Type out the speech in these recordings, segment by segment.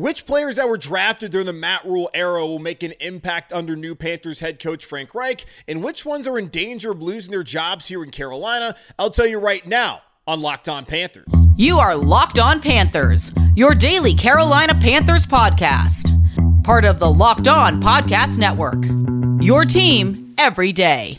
Which players that were drafted during the Matt Rhule era will make an impact under new Panthers head coach Frank Reich, and which ones are in danger of losing their jobs here in Carolina? I'll tell you right now on Locked On Panthers. You are Locked On Panthers, your daily Carolina Panthers podcast. Part of the Locked On Podcast Network. Your team every day.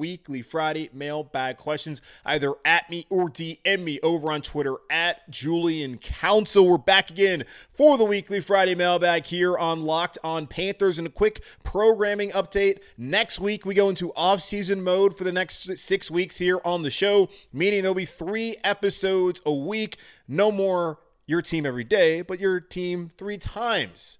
weekly Friday mailbag questions either at me or DM me over on Twitter at Julian Council. We're back again for the weekly Friday mailbag here on Locked on Panthers. And a quick programming update. Next week, we go into off-season mode for the next six weeks here on the show, meaning there'll be three episodes a week. No more your team every day, but your team three times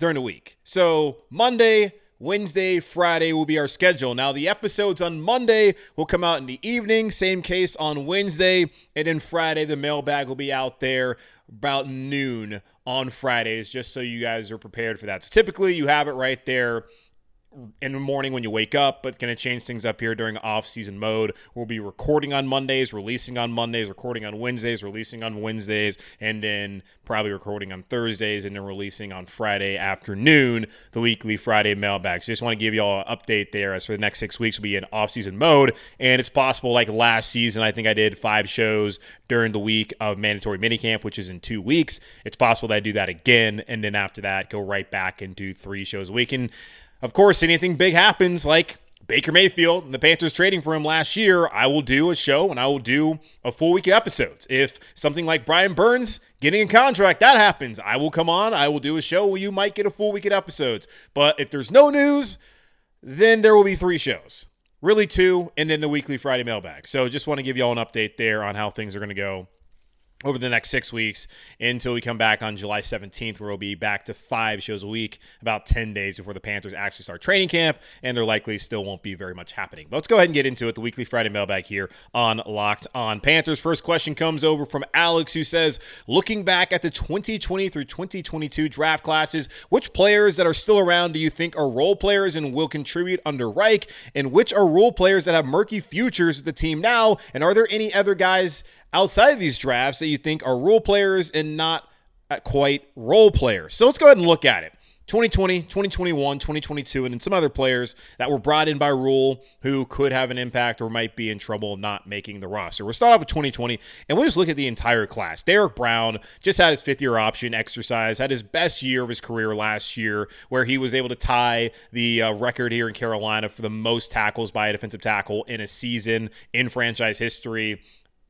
during the week. So Monday, Wednesday, Friday will be our schedule. Now, the episodes on Monday will come out in the evening, same case on Wednesday, and then Friday, the mailbag will be out there about noon on Fridays, just so you guys are prepared for that. So, typically, you have it right there in the morning when you wake up, but going to change things up here during off-season mode. We'll be recording on Mondays, releasing on Mondays, recording on Wednesdays, releasing on Wednesdays, and then probably recording on Thursdays, and then releasing on Friday afternoon, the weekly Friday mailbag. So just want to give you all an update there. As for the next six weeks, we'll be in off-season mode, and it's possible, like last season, I think I did five shows during the week of mandatory minicamp, which is in two weeks. It's possible that I do that again, and then after that, go right back and do three shows a week. And of course, anything big happens, like Baker Mayfield and the Panthers trading for him last year, I will do a show and I will do a full week of episodes. If something like Brian Burns getting a contract, that happens, I will come on, I will do a show you might get a full week of episodes. But if there's no news, then there will be three shows. Really two, and then the weekly Friday mailbag. So just want to give you all an update there on how things are going to go over the next six weeks until we come back on July 17th, where we'll be back to five shows a week, about 10 days before the Panthers actually start training camp, and there likely still won't be very much happening. But let's go ahead and get into it. The weekly Friday mailbag here on Locked on Panthers. First question comes over from Alex, who says, Looking back at the 2020 through 2022 draft classes, which players that are still around do you think are role players and will contribute under Reich? And which are role players that have murky futures with the team now? And are there any other guys outside of these drafts that you think are role players and not quite role players. So let's go ahead and look at it. 2020, 2021, 2022, and then some other players that were brought in by Rhule who could have an impact or might be in trouble not making the roster. We'll start off with 2020, and we'll just look at the entire class. Derrick Brown just had his fifth year option exercise, had his best year of his career last year, where he was able to tie the uh, record here in Carolina for the most tackles by a defensive tackle in a season in franchise history.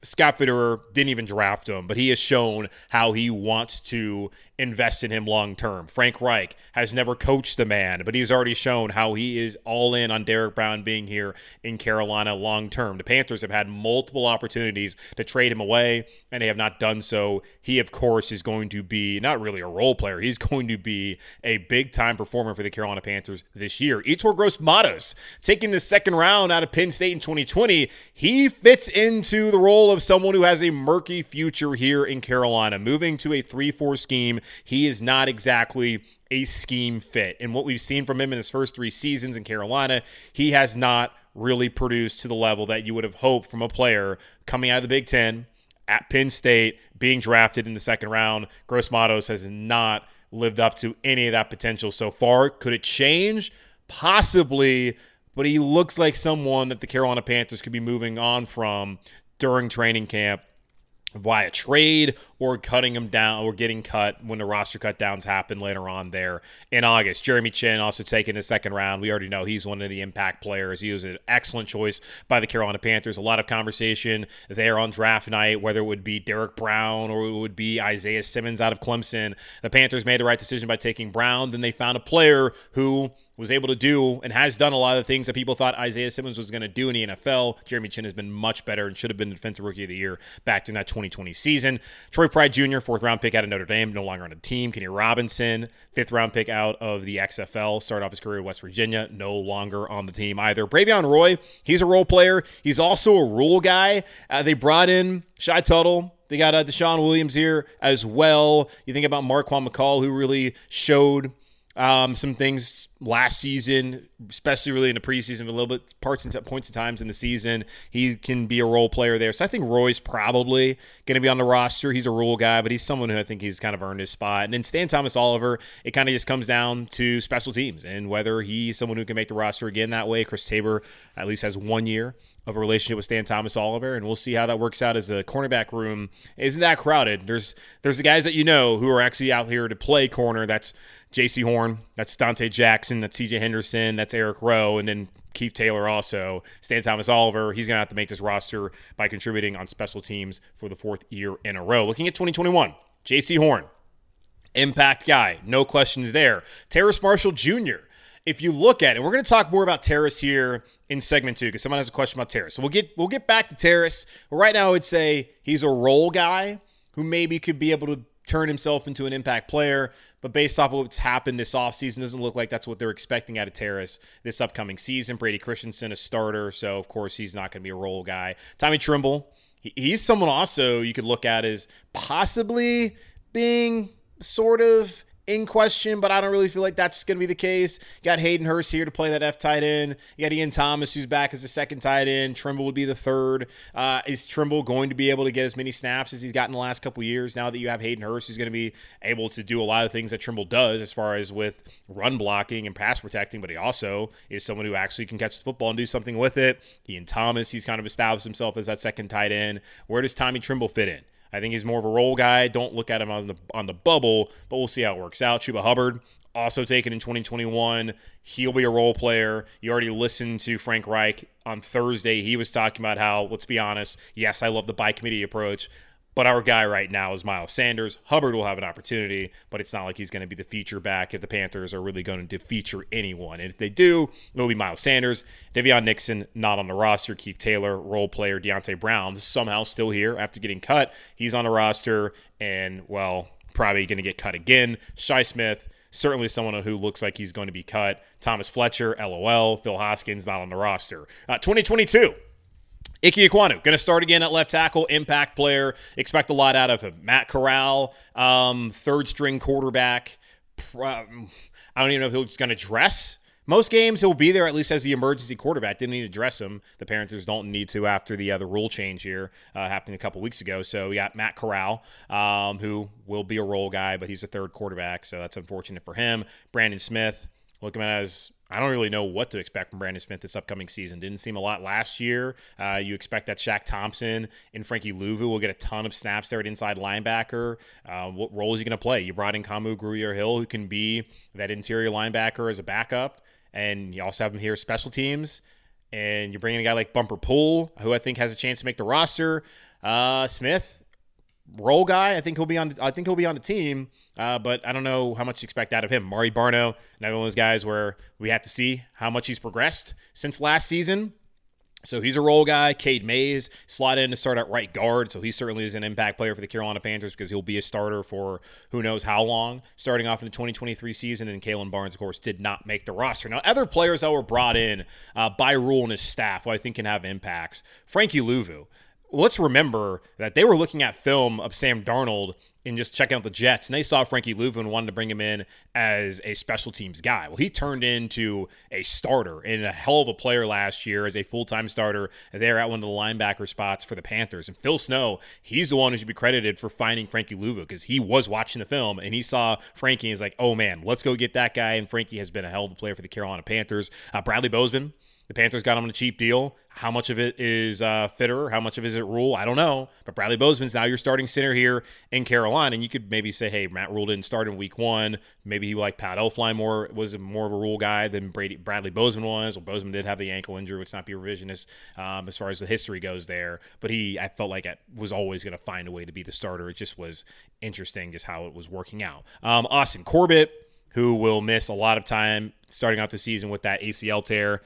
Scott Fitterer didn't even draft him, but he has shown how he wants to invest in him long term. Frank Reich has never coached the man, but he's already shown how he is all in on Derrick Brown being here in Carolina long term. The Panthers have had multiple opportunities to trade him away, and they have not done so. He, of course, is going to be not really a role player, he's going to be a big time performer for the Carolina Panthers this year. Yetur Gross-Matos, taking the second round out of Penn State in 2020, he fits into the role of someone who has a murky future here in Carolina. Moving to a 3 4 scheme, he is not exactly a scheme fit. And what we've seen from him in his first three seasons in Carolina, he has not really produced to the level that you would have hoped from a player coming out of the Big Ten at Penn State, being drafted in the second round. Gross-Matos has not lived up to any of that potential so far. Could it change? Possibly, but he looks like someone that the Carolina Panthers could be moving on from during training camp via trade or cutting him down or getting cut when the roster cutdowns happen later on there in August. Jeremy Chinn also taken the second round. We already know he's one of the impact players. He was an excellent choice by the Carolina Panthers. A lot of conversation there on draft night, whether it would be Derrick Brown or it would be Isaiah Simmons out of Clemson. The Panthers made the right decision by taking Brown. Then they found a player who was able to do and has done a lot of the things that people thought Isaiah Simmons was going to do in the NFL. Jeremy Chinn has been much better and should have been defensive rookie of the year back in that 2020 season. Troy Pride Jr., fourth round pick out of Notre Dame, no longer on the team. Kenny Robinson, fifth round pick out of the XFL, started off his career at West Virginia, no longer on the team either. Bravvion Roy, he's a role player. He's also a Rhule guy. Uh, they brought in Shy Tuttle. They got uh, DeShawn Williams here as well. You think about Marquan McCall, who really showed um, some things last season, especially really in the preseason, a little bit parts and points and times in the season. He can be a role player there. So I think Roy's probably going to be on the roster. He's a Rhule guy, but he's someone who I think he's kind of earned his spot. And then Stan Thomas Oliver, it kind of just comes down to special teams and whether he's someone who can make the roster again that way. Chris Tabor at least has one year of a relationship with Stan Thomas Oliver, and we'll see how that works out as the cornerback room isn't that crowded. There's there's the guys that you know who are actually out here to play corner. That's Jaycee Horn, that's Donte Jackson, that's CJ Henderson, that's Eric Rowe, and then Keith Taylor also. Stan Thomas Oliver, he's gonna have to make this roster by contributing on special teams for the fourth year in a row. Looking at 2021, Jaycee Horn, impact guy, no questions there. Terrace Marshall Jr if you look at it, we're going to talk more about Terrace here in segment two because someone has a question about Terrace. So we'll get we'll get back to Terrace. But right now, I would say he's a role guy who maybe could be able to turn himself into an impact player. But based off of what's happened this offseason, doesn't look like that's what they're expecting out of Terrace this upcoming season. Brady Christensen, a starter, so of course he's not going to be a role guy. Tommy Tremble, he's someone also you could look at as possibly being sort of in question, but I don't really feel like that's going to be the case. You got Hayden Hurst here to play that F tight end. You got Ian Thomas, who's back as the second tight end. Tremble would be the third. Uh, is Tremble going to be able to get as many snaps as he's gotten the last couple years? Now that you have Hayden Hurst, who's going to be able to do a lot of things that Tremble does as far as with run blocking and pass protecting, but he also is someone who actually can catch the football and do something with it. Ian Thomas, he's kind of established himself as that second tight end. Where does Tommy Tremble fit in? I think he's more of a role guy. Don't look at him on the on the bubble, but we'll see how it works out. Chuba Hubbard also taken in 2021. He'll be a role player. You already listened to Frank Reich on Thursday. He was talking about how, let's be honest, yes, I love the by committee approach, but our guy right now is Miles Sanders. Hubbard will have an opportunity, but it's not like he's going to be the feature back if the Panthers are really going to feature anyone. And if they do, it'll be Miles Sanders. Daviyon Nixon, not on the roster. Keith Taylor, role player. Deonte Brown, somehow still here after getting cut. He's on the roster, and, well, probably going to get cut again. Shi Smith, certainly someone who looks like he's going to be cut. Thomas Fletcher, LOL. Phil Hoskins, not on the roster. Uh, 2022. Ike Ekwonu, going to start again at left tackle, impact player. Expect a lot out of him. Matt Corral, um, third string quarterback. I don't even know if he's going to dress. Most games he'll be there at least as the emergency quarterback. Didn't need to dress him. The Panthers don't need to after the other rule change here uh, a couple weeks ago. So we got Matt Corral, um, who will be a role guy, but he's a third quarterback, so that's unfortunate for him. Brandon Smith, look at as I don't really know what to expect from Brandon Smith this upcoming season. Didn't seem a lot last year. Uh, you expect that Shaq Thompson and Frankie Luvu will get a ton of snaps there at inside linebacker. Uh, what role is he going to play? You brought in Kamu Grugier Hill, who can be that interior linebacker as a backup, and you also have him here special teams. And you're bringing a guy like Bumper Pool, who I think has a chance to make the roster. Uh, Smith, role guy. I think he'll be on. I think he'll be on the team, uh, but I don't know how much to expect out of him. Amare Barno, another one of those guys where we have to see how much he's progressed since last season. So he's a role guy. Cade Mays slot in to start at right guard. So he certainly is an impact player for the Carolina Panthers because he'll be a starter for who knows how long, starting off in the 2023 season. And Kalon Barnes, of course, did not make the roster. Now, other players that were brought in uh, by Rhule and his staff, who I think can have impacts. Frankie Luvu let's remember that they were looking at film of Sam Darnold and just checking out the Jets, and they saw Frankie Luvu and wanted to bring him in as a special teams guy. Well, he turned into a starter and a hell of a player last year as a full time starter there at one of the linebacker spots for the Panthers. And Phil Snow, he's the one who should be credited for finding Frankie Luvu because he was watching the film and he saw Frankie and he's like, oh man, let's go get that guy. And Frankie has been a hell of a player for the Carolina Panthers. Uh, Bradley Bozeman The Panthers got him on a cheap deal. How much of it is uh, Fitterer? How much of it is it Rhule? I don't know. But Bradley Bozeman's now your starting center here in Carolina, and you could maybe say, hey, Matt Rhule didn't start in Week One. Maybe he like Pat Elflein more was more of a Rhule guy than Brady Bradley Bozeman was. Well, Bozeman did have the ankle injury, which not be revisionist um, as far as the history goes there. But he, I felt like it was always going to find a way to be the starter. It just was interesting just how it was working out. Um, Austin Corbett who will miss a lot of time starting out the season with that ACL tear.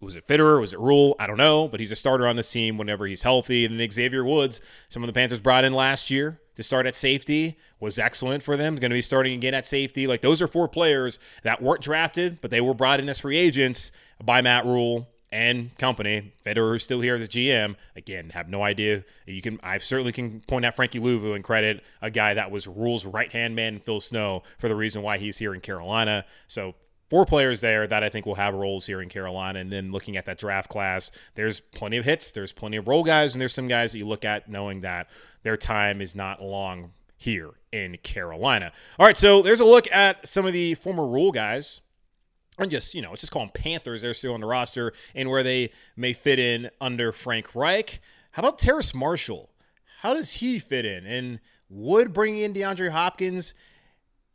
Was it Fitterer? Was it Rhule? I don't know, but he's a starter on this team whenever he's healthy. And then Xavier Woods, some of the Panthers brought in last year to start at safety, was excellent for them. Going to be starting again at safety. Like those are four players that weren't drafted, but they were brought in as free agents by Matt Rhule and company. Fitterer is still here as a GM. Again, have no idea. You can I certainly can point out Frankie Luvu and credit a guy that was Rhule's right hand man, Phil Snow, for the reason why he's here in Carolina. So four players there that I think will have roles here in Carolina. And then looking at that draft class, there's plenty of hits, there's plenty of role guys, and there's some guys that you look at knowing that their time is not long here in Carolina. All right, so there's a look at some of the former Rhule guys. And just, you know, it's just call them Panthers. They're still on the roster and where they may fit in under Frank Reich. How about Terrace Marshall? How does he fit in? And would bringing in DeAndre Hopkins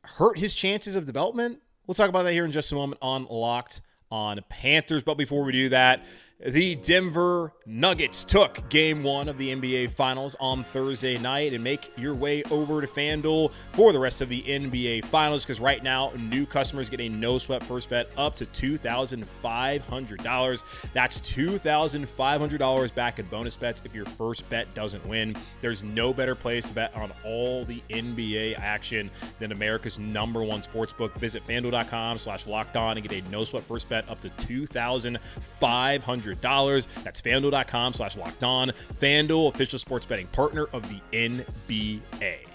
hurt his chances of development? We'll talk about that here in just a moment on Locked on Panthers. But before we do that, the Denver Nuggets took game one of the NBA Finals on Thursday night and make your way over to FanDuel for the rest of the NBA Finals because right now, new customers get a no sweat first bet up to $2,500. That's $2,500 back in bonus bets if your first bet doesn't win. There's no better place to bet on all the NBA action than America's number one sports book. Visit fanduel.com slash locked on and get a no sweat first bet up to $2,500. $100. That's fanduel.com slash locked on. Fanduel, official sports betting partner of the NBA.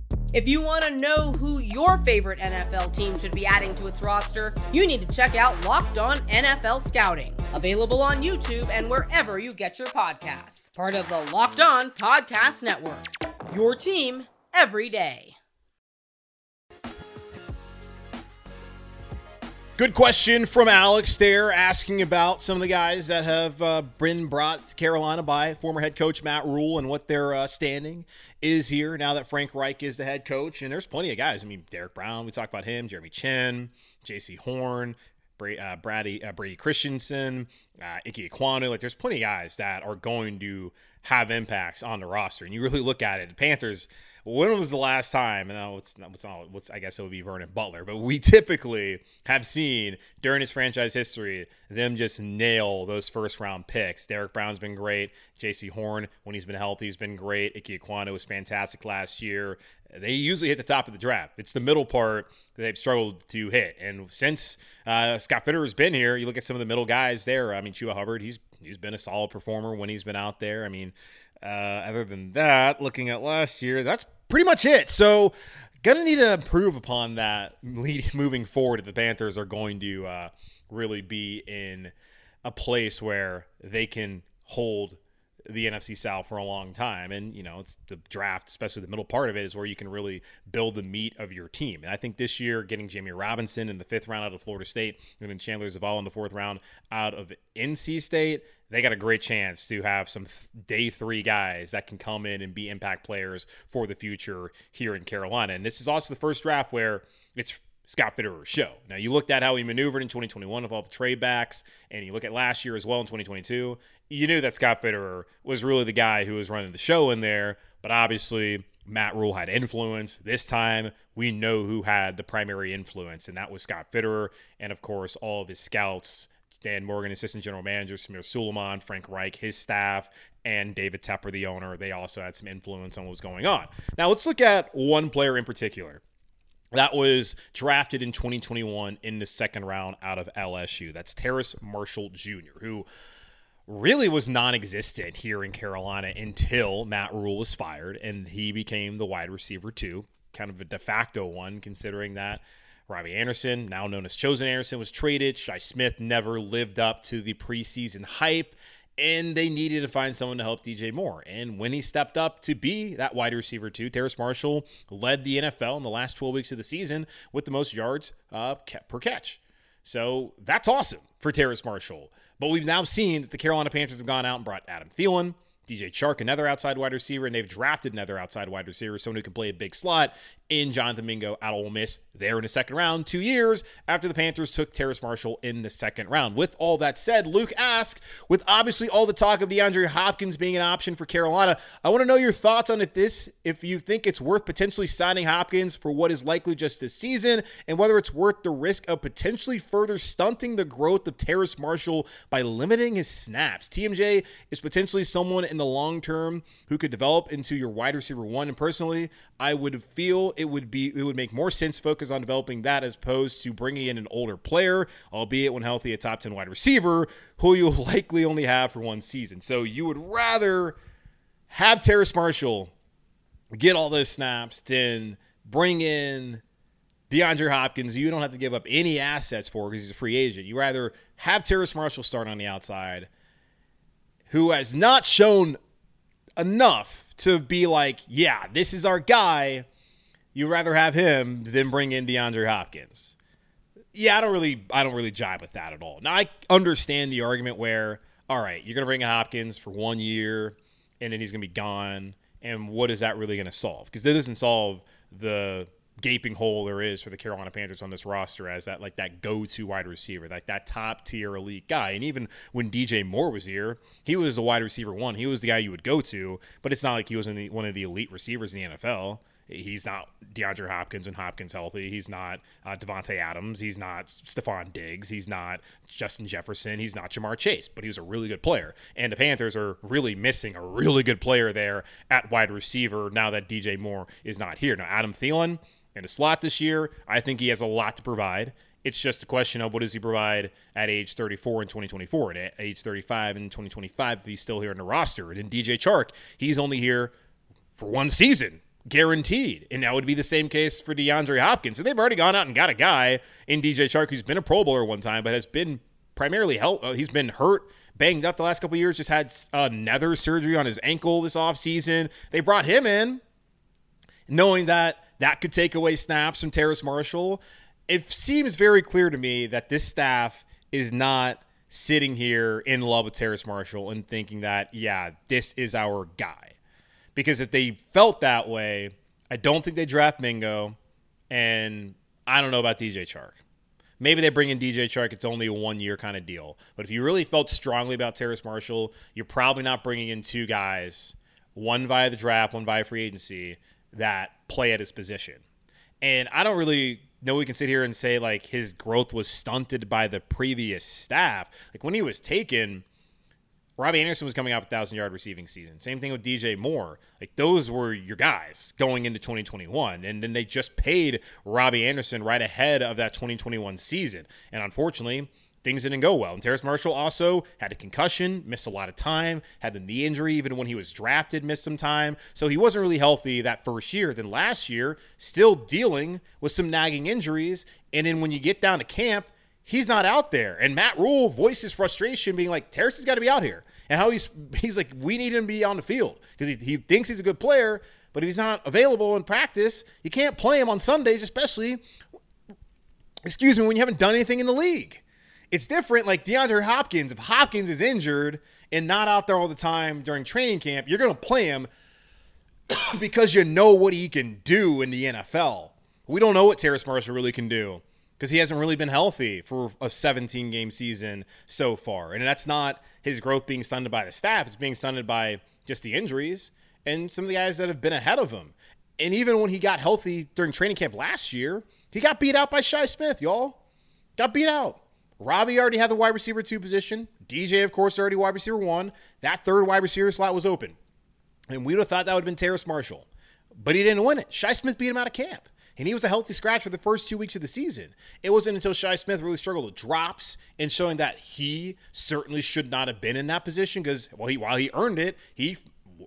If you want to know who your favorite NFL team should be adding to its roster, you need to check out Locked On NFL Scouting, available on YouTube and wherever you get your podcasts. Part of the Locked On Podcast Network. Your team every day. Good question from Alex there, asking about some of the guys that have uh, been brought to Carolina by former head coach Matt Rhule and what their uh, standing is here now that Frank Reich is the head coach. And there's plenty of guys. I mean, Derrick Brown, we talked about him, Jeremy Chinn, Jaycee Horn, uh, Brady, uh, Brady Christensen, uh, Ike Ekwonu. Like, there's plenty of guys that are going to have impacts on the roster. And you really look at it, the Panthers – when was the last time? And know it's not, it's not, what's I guess it would be Vernon Butler, but we typically have seen during his franchise history them just nail those first round picks. Derrick Brown's been great. Jaycee Horn, when he's been healthy, has been great. Ike Ekwonu was fantastic last year. They usually hit the top of the draft. It's the middle part that they've struggled to hit. And since uh, Scott Fitterer has been here, you look at some of the middle guys there. I mean, Chuba Hubbard, he's he's been a solid performer when he's been out there. I mean, uh, other than that, looking at last year, that's pretty much it. So, gonna need to improve upon that lead, moving forward. If the Panthers are going to uh, really be in a place where they can hold the NFC South for a long time. And, you know, it's the draft, especially the middle part of it, is where you can really build the meat of your team. And I think this year, getting Jammie Robinson in the fifth round out of Florida State and then Chandler Zavala in the fourth round out of NC State, they got a great chance to have some th- day three guys that can come in and be impact players for the future here in Carolina. And this is also the first draft where it's Scott Fitterer's show. Now, you looked at how he maneuvered in 2021 with all the trade backs, and you look at last year as well in 2022. You knew that Scott Fitterer was really the guy who was running the show in there, but obviously Matt Rhule had influence. This time, we know who had the primary influence, and that was Scott Fitterer, and of course, all of his scouts. Dan Morgan, assistant general manager, Samir Suleiman, Frank Reich, his staff, and David Tepper, the owner. They also had some influence on what was going on. Now, let's look at one player in particular that was drafted in 2021 in the second round out of LSU. That's Terrace Marshall Jr., who really was non-existent here in Carolina until Matt Rhule was fired and he became the wide receiver too, kind of a de facto one considering that Robbie Anderson, now known as Chosen Anderson, was traded. Shi Smith never lived up to the preseason hype, and they needed to find someone to help DJ Moore. And when he stepped up to be that wide receiver too, Terrace Marshall led the NFL in the last 12 weeks of the season with the most yards uh, per catch. So that's awesome for Terrace Marshall. But we've now seen that the Carolina Panthers have gone out and brought Adam Thielen, DJ Chark, another outside wide receiver, and they've drafted another outside wide receiver, someone who can play a big slot in Jonathan Mingo of Ole Miss there in the second round, two years after the Panthers took Terrace Marshall in the second round. With all that said, Luke asks, with obviously all the talk of DeAndre Hopkins being an option for Carolina, I want to know your thoughts on if this, if you think it's worth potentially signing Hopkins for what is likely just this season, and whether it's worth the risk of potentially further stunting the growth of Terrace Marshall by limiting his snaps. TMJ is potentially someone in the long term who could develop into your wide receiver one, and personally, I would feel it would be it would make more sense focus on developing that as opposed to bringing in an older player, albeit when healthy, a top 10 wide receiver who you'll likely only have for one season. So you would rather have Terrace Marshall get all those snaps than bring in DeAndre Hopkins, you don't have to give up any assets for because he's a free agent. You rather have Terrace Marshall start on the outside, who has not shown enough to be like, yeah, this is our guy You'd rather have him than bring in DeAndre Hopkins. Yeah, I don't really I don't really jive with that at all. Now I understand the argument where, all right, you're gonna bring in Hopkins for one year and then he's gonna be gone. And what is that really gonna solve? Because that doesn't solve the gaping hole there is for the Carolina Panthers on this roster as that like that go-to wide receiver, like that top tier elite guy. And even when DJ Moore was here, he was the wide receiver one. He was the guy you would go to, but it's not like he was the, one of the elite receivers in the NFL. He's not DeAndre Hopkins and Hopkins healthy. He's not uh, Davante Adams. He's not Stefon Diggs. He's not Justin Jefferson. He's not Ja'Marr Chase, but he was a really good player. And the Panthers are really missing a really good player there at wide receiver now that DJ Moore is not here. Now, Adam Thielen in a slot this year, I think he has a lot to provide. It's just a question of what does he provide at age 34 in 2024 and at age 35 in 2025 if he's still here in the roster. And in DJ Chark, he's only here for one season guaranteed. And that would be the same case for DeAndre Hopkins. And they've already gone out and got a guy in DJ Chark who's been a Pro Bowler one time, but has been primarily help. Uh, he's been hurt, banged up the last couple years. Just had another surgery on his ankle this offseason. They brought him in, knowing that that could take away snaps from Terrace Marshall. It seems very clear to me that this staff is not sitting here in love with Terrace Marshall and thinking that, yeah, this is our guy because if they felt that way, I don't think they draft Mingo, and I don't know about DJ Chark. Maybe they bring in DJ Chark. It's only a one year kind of deal. But if you really felt strongly about Terrace Marshall, you're probably not bringing in two guys, one via the draft, one via free agency, that play at his position. And I don't really know we can sit here and say like his growth was stunted by the previous staff. Like when he was taken, Robbie Anderson was coming off a thousand yard receiving season. Same thing with DJ Moore. Like those were your guys going into 2021. And then they just paid Robbie Anderson right ahead of that 2021 season. And unfortunately, things didn't go well. And Terrace Marshall also had a concussion, missed a lot of time, had the knee injury, even when he was drafted, missed some time. So he wasn't really healthy that first year. Then last year, still dealing with some nagging injuries. And then when you get down to camp, he's not out there. And Matt Rhule voices frustration, being like, Terrace has got to be out here. And how he's he's like, we need him to be on the field because he, he thinks he's a good player, but if he's not available in practice, you can't play him on Sundays, especially, excuse me, when you haven't done anything in the league. It's different. Like DeAndre Hopkins, if Hopkins is injured and not out there all the time during training camp, you're going to play him because you know what he can do in the NFL. We don't know what Terrace Marshall really can do because he hasn't really been healthy for a 17 game season so far. And that's not his growth being stunted by the staff, it's being stunted by just the injuries and some of the guys that have been ahead of him. And even when he got healthy during training camp last year, he got beat out by Shi Smith, y'all. Got beat out. Robbie already had the wide receiver two position. DJ, of course, already wide receiver one. That third wide receiver slot was open. And we would have thought that would have been Terrace Marshall. But he didn't win it. Shi Smith beat him out of camp. and he was a healthy scratch for the first two weeks of the season. It wasn't until Shi Smith really struggled with drops and showing that he certainly should not have been in that position because, well, he while he earned it, he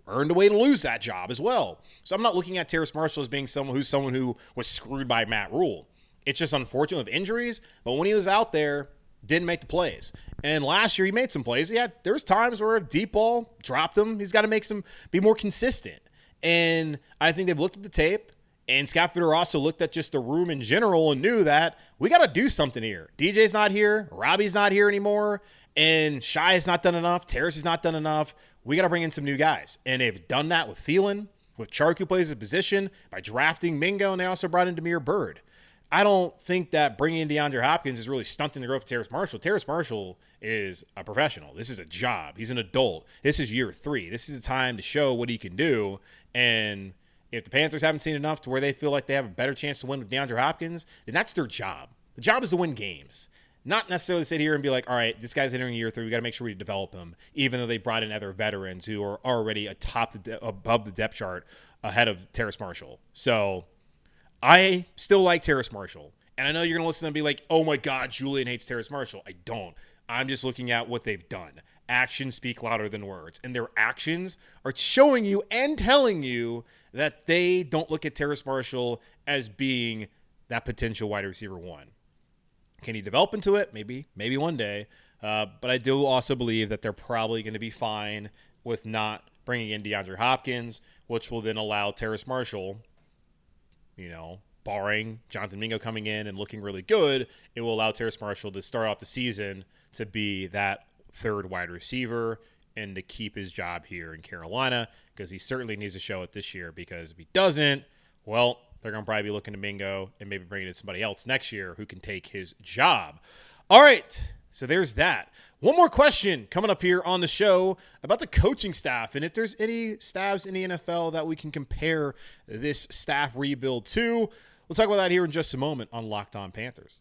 earned a way to lose that job as well. So I'm not looking at Terrace Marshall as being someone who's someone who was screwed by Matt Rhule. It's just unfortunate with injuries, but when he was out there, didn't make the plays. And last year he made some plays. Yeah, there's times where a deep ball dropped him. He's got to make some be more consistent. And I think they've looked at the tape. And Scott Fitterer also looked at just the room in general and knew that we got to do something here. DJ's not here. Robbie's not here anymore. And Shi has not done enough. Terrace has not done enough. We got to bring in some new guys. And they've done that with Thielen, with Chark, who plays a position, by drafting Mingo, and they also brought in Damiere Byrd. I don't think that bringing in DeAndre Hopkins is really stunting the growth of Terrace Marshall. Terrace Marshall is a professional. This is a job. He's an adult. This is year three. This is the time to show what he can do. And if the Panthers haven't seen enough to where they feel like they have a better chance to win with DeAndre Hopkins, then that's their job. The job is to win games. Not necessarily sit here and be like, all right, this guy's entering year three. We got to make sure we develop him, even though they brought in other veterans who are already atop the de- above the depth chart ahead of Terrace Marshall. So I still like Terrace Marshall. And I know you're going to listen and be like, oh my God, Julian hates Terrace Marshall. I don't. I'm just looking at what they've done. Actions speak louder than words. And their actions are showing you and telling you that they don't look at Terrace Marshall as being that potential wide receiver one. Can he develop into it? Maybe, maybe one day. Uh, but I do also believe that they're probably going to be fine with not bringing in DeAndre Hopkins, which will then allow Terrace Marshall you know, barring Jonathan Mingo coming in and looking really good, it will allow Terrace Marshall to start off the season to be that third wide receiver and to keep his job here in Carolina because he certainly needs to show it this year because if he doesn't, well, they're going to probably be looking to Mingo and maybe bringing in somebody else next year who can take his job. All right. So there's that. One more question coming up here on the show about the coaching staff and if there's any staffs in the NFL that we can compare this staff rebuild to. We'll talk about that here in just a moment on Locked On Panthers.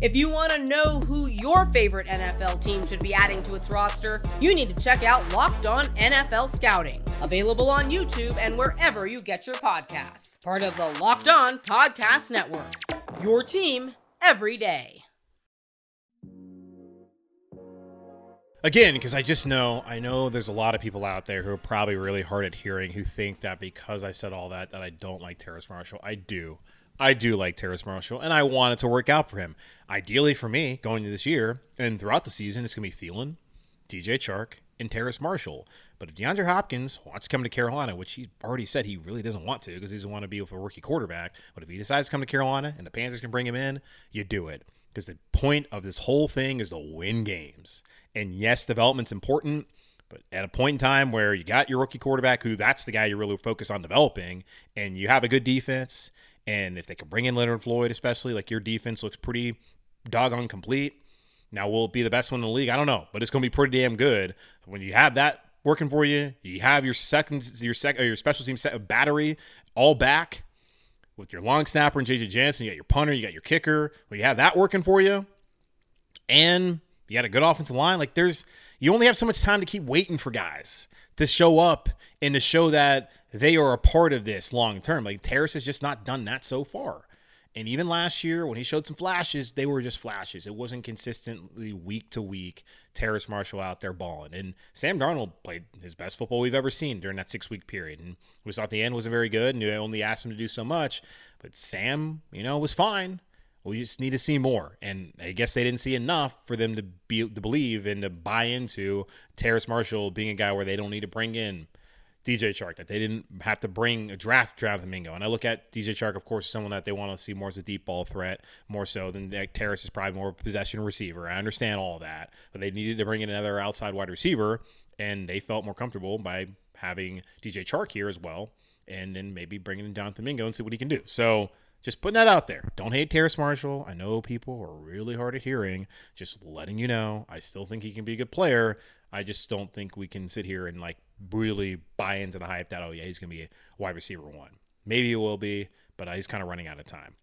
If you want to know who your favorite NFL team should be adding to its roster, you need to check out Locked On NFL Scouting, available on YouTube and wherever you get your podcasts. Part of the Locked On Podcast Network. Your team every day. Again, because I just know, I know there's a lot of people out there who are probably really hard at hearing who think that because I said all that, that I don't like Terrace Marshall. I do. I do like Terrace Marshall, and I want it to work out for him. Ideally for me, going into this year and throughout the season, it's going to be Thielen, DJ Chark, and Terrace Marshall. But if DeAndre Hopkins wants to come to Carolina, which he already said he really doesn't want to because he doesn't want to be with a rookie quarterback, but if he decides to come to Carolina and the Panthers can bring him in, you do it. Because the point of this whole thing is to win games. And yes, development's important, but at a point in time where you got your rookie quarterback, who that's the guy you really focus on developing, and you have a good defense, and if they could bring in Leonard Floyd, especially, like your defense looks pretty doggone complete. Now, will it be the best one in the league? I don't know, but it's going to be pretty damn good. When you have that working for you, you have your second, your second, your special team set of battery all back with your long snapper and JJ Jansen. You got your punter, you got your kicker. Well, you have that working for you, and you got a good offensive line. Like there's you only have so much time to keep waiting for guys to show up and to show that they are a part of this long term. Like Terrace has just not done that so far. And even last year, when he showed some flashes, they were just flashes. It wasn't consistently week to week. Terrace Marshall out there balling. And Sam Darnold played his best football we've ever seen during that six week period. And we thought the end wasn't very good, and you only asked him to do so much. But Sam, you know, was fine. We just need to see more. And I guess they didn't see enough for them to be to believe and to buy into Terrace Marshall being a guy where they don't need to bring in DJ Chark, that they didn't have to bring a draft Jonathan Mingo. And I look at DJ Chark, of course, as someone that they want to see more as a deep ball threat, more so than like, Terrace is probably more possession receiver. I understand all that, but they needed to bring in another outside wide receiver, and they felt more comfortable by having DJ Chark here as well, and then maybe bringing in Jonathan Mingo and see what he can do. So Just putting that out there. Don't hate Terrace Marshall. I know people are really hard at hearing. Just letting you know, I still think he can be a good player. I just don't think we can sit here and like really buy into the hype that oh yeah he's gonna be a wide receiver one. Maybe he will be, but uh, he's kind of running out of time.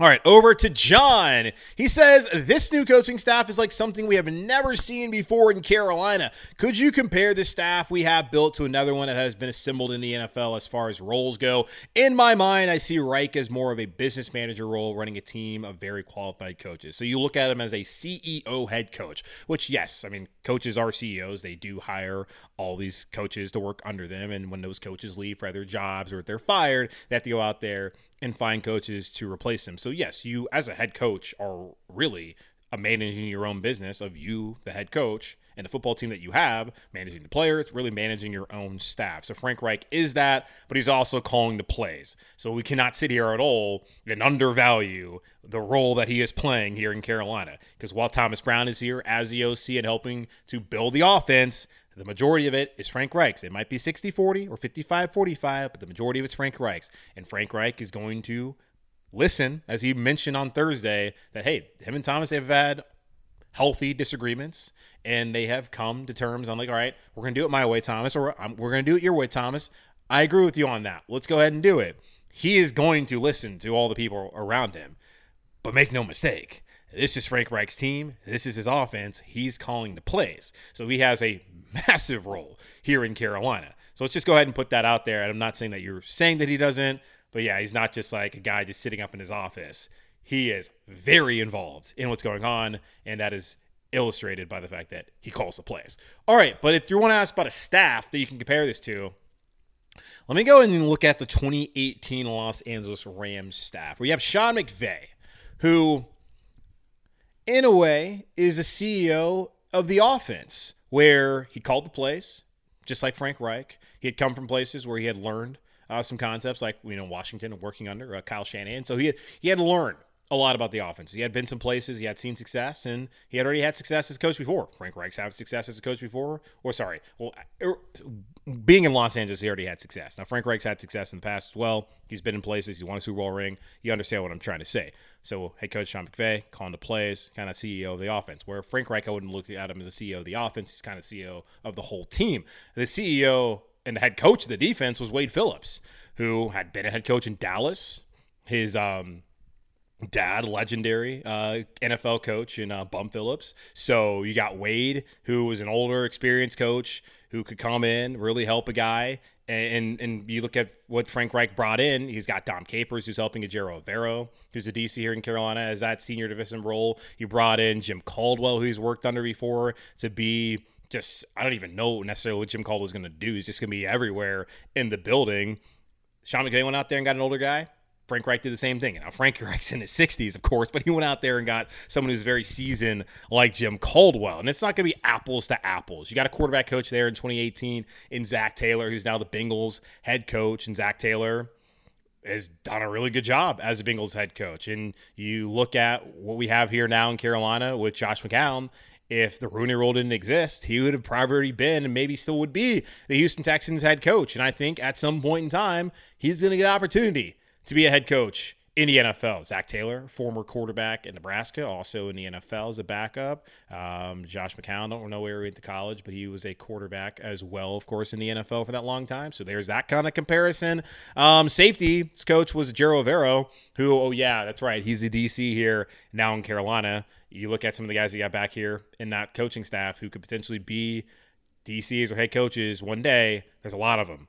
All right, over to John. He says, This new coaching staff is like something we have never seen before in Carolina. Could you compare the staff we have built to another one that has been assembled in the NFL as far as roles go? In my mind, I see Reich as more of a business manager role running a team of very qualified coaches. So you look at him as a CEO head coach, which, yes, I mean, coaches are CEOs. They do hire all these coaches to work under them. And when those coaches leave for other jobs or if they're fired, they have to go out there and find coaches to replace him. So yes, you as a head coach are really managing your own business of you, the head coach, and the football team that you have, managing the players, really managing your own staff. So Frank Reich is that, but he's also calling the plays. So we cannot sit here at all and undervalue the role that he is playing here in Carolina. Because while Thomas Brown is here as the OC and helping to build the offense, the majority of it is Frank Reich's. It might be 60 40 or 55 45, but the majority of it's Frank Reich's. And Frank Reich is going to listen, as he mentioned on Thursday, that, hey, him and Thomas have had healthy disagreements and they have come to terms on like, all right, we're going to do it my way, Thomas, or we're going to do it your way, Thomas. I agree with you on that. Let's go ahead and do it. He is going to listen to all the people around him. But make no mistake, this is Frank Reich's team. This is his offense. He's calling the plays. So he has a massive role here in Carolina. So let's just go ahead and put that out there. And I'm not saying that you're saying that he doesn't, but yeah, he's not just like a guy just sitting up in his office. He is very involved in what's going on, and that is illustrated by the fact that he calls the plays. All right, but if you want to ask about a staff that you can compare this to, let me go and look at the 2018 Los Angeles Rams staff. We have Sean McVay, who, in a way, is a CEO of the offense where he called the plays, just like Frank Reich. He had come from places where he had learned uh, some concepts, like you know Washington and working under uh, Kyle Shanahan. So he had, he had learned a lot about the offense. He had been some places, he had seen success, and he had already had success as a coach before. Frank Reich's had success as a coach before, or sorry, well, er, being in Los Angeles, he already had success. Now Frank Reich's had success in the past as well. He's been in places, he won a Super Bowl ring. You understand what I'm trying to say. So head coach Sean McVay calling the plays, kind of CEO of the offense. Where Frank Reich, I wouldn't look at him as a CEO of the offense. He's kind of CEO of the whole team. The CEO and the head coach of the defense was Wade Phillips, who had been a head coach in Dallas. His um, dad, legendary uh, NFL coach in uh, Bum Phillips. So you got Wade, who was an older, experienced coach who could come in, really help a guy. And, and you look at what Frank Reich brought in. He's got Dom Capers, who's helping Ejiro Evero, who's a DC here in Carolina, as that senior division role. He brought in Jim Caldwell, who he's worked under before, to be just I don't even know necessarily what Jim Caldwell is going to do. He's just going to be everywhere in the building. Sean McVay went out there and got an older guy. Frank Reich did the same thing. Now, Frank Reich's in his 60s, of course, but he went out there and got someone who's very seasoned like Jim Caldwell. And it's not going to be apples to apples. You got a quarterback coach there in 2018 in Zac Taylor, who's now the Bengals head coach. And Zac Taylor has done a really good job as a Bengals head coach. And you look at what we have here now in Carolina with Josh McCown. If the Rooney Rule didn't exist, he would have probably been and maybe still would be the Houston Texans head coach. And I think at some point in time, he's going to get opportunity to be a head coach in the NFL. Zac Taylor, former quarterback in Nebraska, also in the NFL as a backup. Um, Josh McCown, don't know where he went to college, but he was a quarterback as well, of course, in the NFL for that long time. So there's that kind of comparison. Um, safety coach was Ejiro Evero, who, oh, yeah, that's right. He's a DC here now in Carolina. You look at some of the guys he got back here in that coaching staff who could potentially be DCs or head coaches one day. There's a lot of them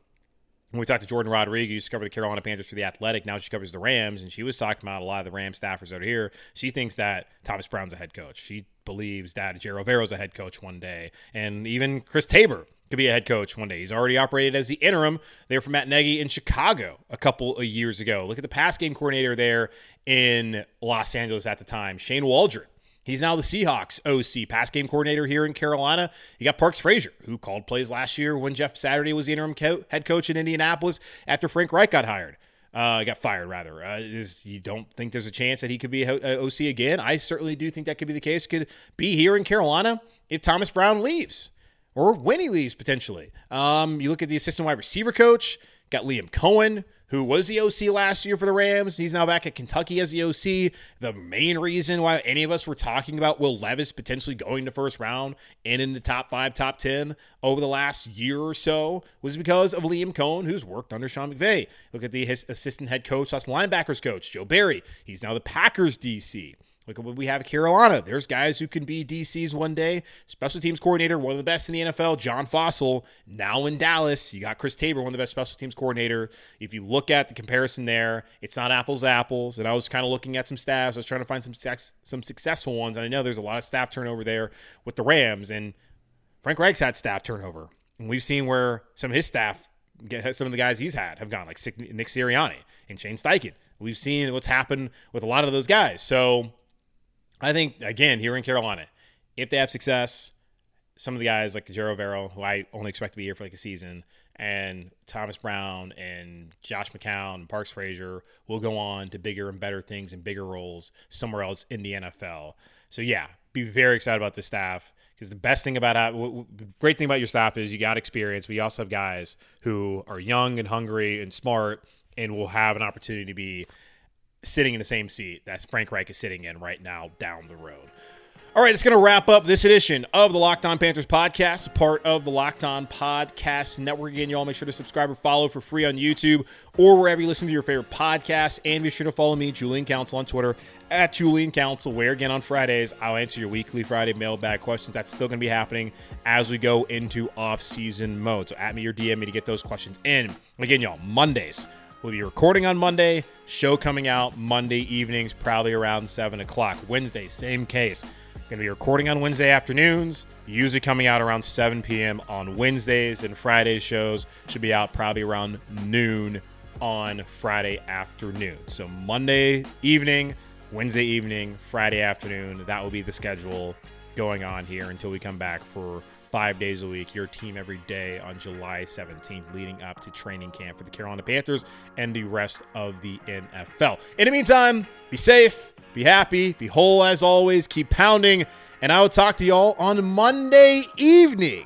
when we talked to Jourdan Rodrigue, used to cover the Carolina Panthers for the Athletic. Now she covers the Rams, and she was talking about a lot of the Rams staffers out here. She thinks that Thomas Brown's a head coach. She believes that Ejiro Evero's a head coach one day, and even Chris Tabor could be a head coach one day. He's already operated as the interim there for Matt Nagy in Chicago a couple of years ago. Look at the pass game coordinator there in Los Angeles at the time, Shane Waldron. He's now the Seahawks OC, pass game coordinator here in Carolina. You got Parks Frazier, who called plays last year when Jeff Saturday was the interim co- head coach in Indianapolis after Frank Reich got hired. Uh, got fired rather. Uh, is you don't think there's a chance that he could be a, OC again? I certainly do think that could be the case. Could be here in Carolina if Thomas Brown leaves or when he leaves potentially. Um, you look at the assistant wide receiver coach Got Liam Coen, who was the OC last year for the Rams. He's now back at Kentucky as the OC. The main reason why any of us were talking about Will Levis potentially going to first round and in the top five, top 10 over the last year or so was because of Liam Coen, who's worked under Sean McVay. Look at the his assistant head coach, that's linebackers coach, Joe Barry. He's now the Packers DC. What we have Carolina. There's guys who can be DCs one day. Special teams coordinator, one of the best in the NFL, John Fassel. Now in Dallas, you got Chris Tabor, one of the best special teams coordinator. If you look at the comparison there, it's not apples apples. And I was kind of looking at some staffs. I was trying to find some sex, some successful ones. And I know there's a lot of staff turnover there with the Rams. And Frank Reich's had staff turnover. And we've seen where some of his staff, some of the guys he's had have gone, like Nick Sirianni and Shane Steichen. We've seen what's happened with a lot of those guys. So I think again here in Carolina, if they have success, some of the guys like Ejiro Evero, who I only expect to be here for like a season, and Thomas Brown and Josh McCown and Parks Frazier will go on to bigger and better things and bigger roles somewhere else in the NFL. So yeah, be very excited about the staff because the best thing about the great thing about your staff is you got experience. We also have guys who are young and hungry and smart and will have an opportunity to be sitting in the same seat that Frank Reich is sitting in right now down the road. All right, it's going to wrap up this edition of the Locked On Panthers podcast, part of the Locked On Podcast Network. Again, y'all make sure to subscribe or follow for free on YouTube or wherever you listen to your favorite podcasts. And be sure to follow me, Julian Council, on Twitter at Julian Council, where again on Fridays, I'll answer your weekly Friday mailbag questions. That's still going to be happening as we go into off-season mode. So at me or DM me to get those questions in. Again, y'all, Mondays. We'll be recording on Monday. Show coming out Monday evenings, probably around 7 o'clock. Wednesday, same case. Going to be recording on Wednesday afternoons, usually coming out around 7 p.m. on Wednesdays, and Friday shows should be out probably around noon on Friday afternoon. So Monday evening, Wednesday evening, Friday afternoon, that will be the schedule going on here until we come back for five days a week, your team every day on July 17th, leading up to training camp for the Carolina Panthers and the rest of the NFL. In the meantime, be safe, be happy, be whole as always, keep pounding, and I will talk to y'all on Monday evening.